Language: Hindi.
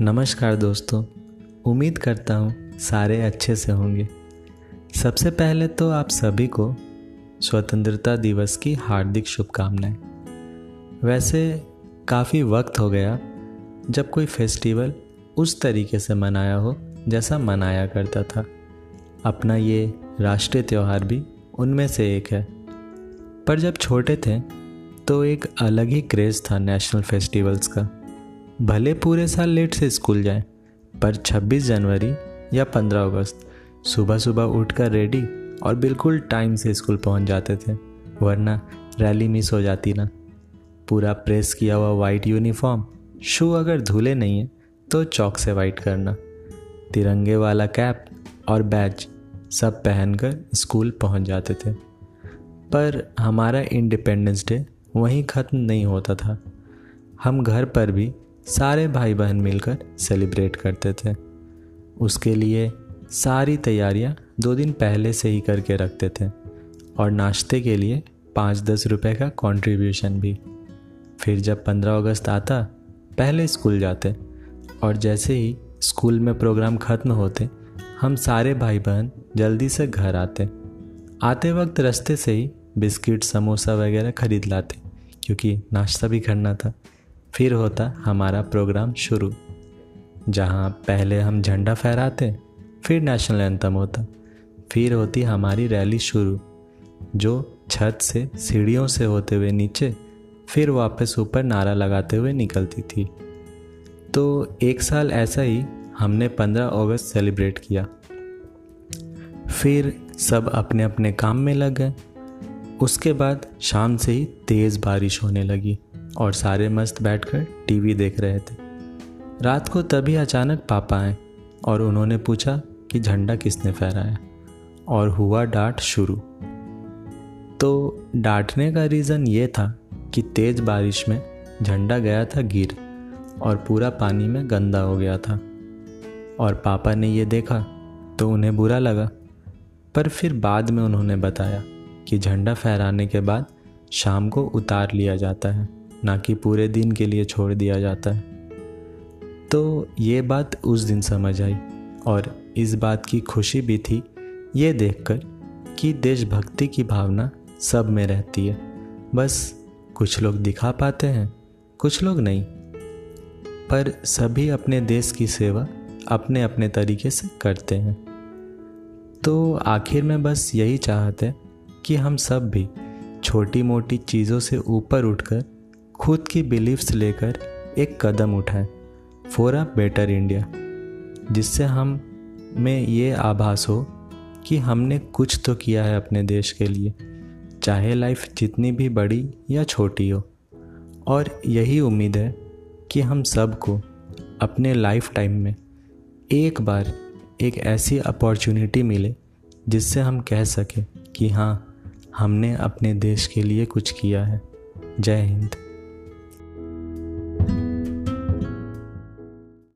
नमस्कार दोस्तों, उम्मीद करता हूँ सारे अच्छे से होंगे। सबसे पहले तो आप सभी को स्वतंत्रता दिवस की हार्दिक शुभकामनाएँ। वैसे काफ़ी वक्त हो गया जब कोई फेस्टिवल उस तरीके से मनाया हो जैसा मनाया करता था। अपना ये राष्ट्रीय त्यौहार भी उनमें से एक है। पर जब छोटे थे तो एक अलग ही क्रेज़ था नेशनल फेस्टिवल्स का। भले पूरे साल लेट से स्कूल जाएँ, पर 26 जनवरी या 15 अगस्त सुबह सुबह उठकर रेडी और बिल्कुल टाइम से स्कूल पहुँच जाते थे वरना रैली मिस हो जाती ना। पूरा प्रेस किया हुआ वाइट यूनिफॉर्म शू अगर धुले नहीं है तो चौक से वाइट करना। तिरंगे वाला कैप और बैच सब पहनकर स्कूल पहुँच जाते थे। पर हमारा इंडिपेंडेंस डे वहीं ख़त्म नहीं होता था। हम घर पर भी सारे भाई बहन मिलकर सेलिब्रेट करते थे। उसके लिए सारी तैयारियाँ दो दिन पहले से ही करके रखते थे और नाश्ते के लिए पाँच दस रुपए का कंट्रीब्यूशन भी। फिर जब पंद्रह अगस्त आता, पहले स्कूल जाते और जैसे ही स्कूल में प्रोग्राम ख़त्म होते, हम सारे भाई बहन जल्दी से घर आते। आते वक्त रास्ते से ही बिस्किट, समोसा वगैरह खरीद लाते, क्योंकि नाश्ता भी करना था। फिर होता हमारा प्रोग्राम शुरू, जहाँ पहले हम झंडा फहराते, फिर नेशनल एंथम होता, फिर होती हमारी रैली शुरू, जो छत से सीढ़ियों से होते हुए नीचे, फिर वापस ऊपर नारा लगाते हुए निकलती थी। तो एक साल ऐसा ही हमने 15 अगस्त सेलिब्रेट किया। फिर सब अपने अपने काम में लग गए। उसके बाद शाम से ही तेज़ बारिश होने लगी। और सारे मस्त बैठकर टीवी देख रहे थे। रात को तभी अचानक पापा आए और उन्होंने पूछा कि झंडा किसने फहराया और हुआ डांट शुरू। तो डांटने का रीज़न ये था कि तेज़ बारिश में झंडा गया था गिर और पूरा पानी में गंदा हो गया था। और पापा ने ये देखा तो उन्हें बुरा लगा। पर फिर बाद में उन्होंने बताया कि झंडा फहराने के बाद शाम को उतार लिया जाता है। ना कि पूरे दिन के लिए छोड़ दिया जाता है। तो ये बात उस दिन समझ आई और इस बात की खुशी भी थी ये देखकर कि देशभक्ति की भावना सब में रहती है। बस कुछ लोग दिखा पाते हैं, कुछ लोग नहीं। पर सभी अपने देश की सेवा अपने अपने तरीके से करते हैं। तो आखिर में बस यही चाहते हैं कि हम सब भी छोटी मोटी चीज़ों से ऊपर उठकर खुद की बिलीफ्स लेकर एक कदम उठाएँ। फॉर अ बेटर इंडिया जिससे हम में ये आभास हो कि हमने कुछ तो किया है अपने देश के लिए, चाहे लाइफ जितनी भी बड़ी या छोटी हो। और यही उम्मीद है कि हम सबको अपने लाइफ टाइम में एक बार एक ऐसी अपॉर्चुनिटी मिले, जिससे हम कह सकें कि हाँ हमने अपने देश के लिए कुछ किया है। जय हिंद।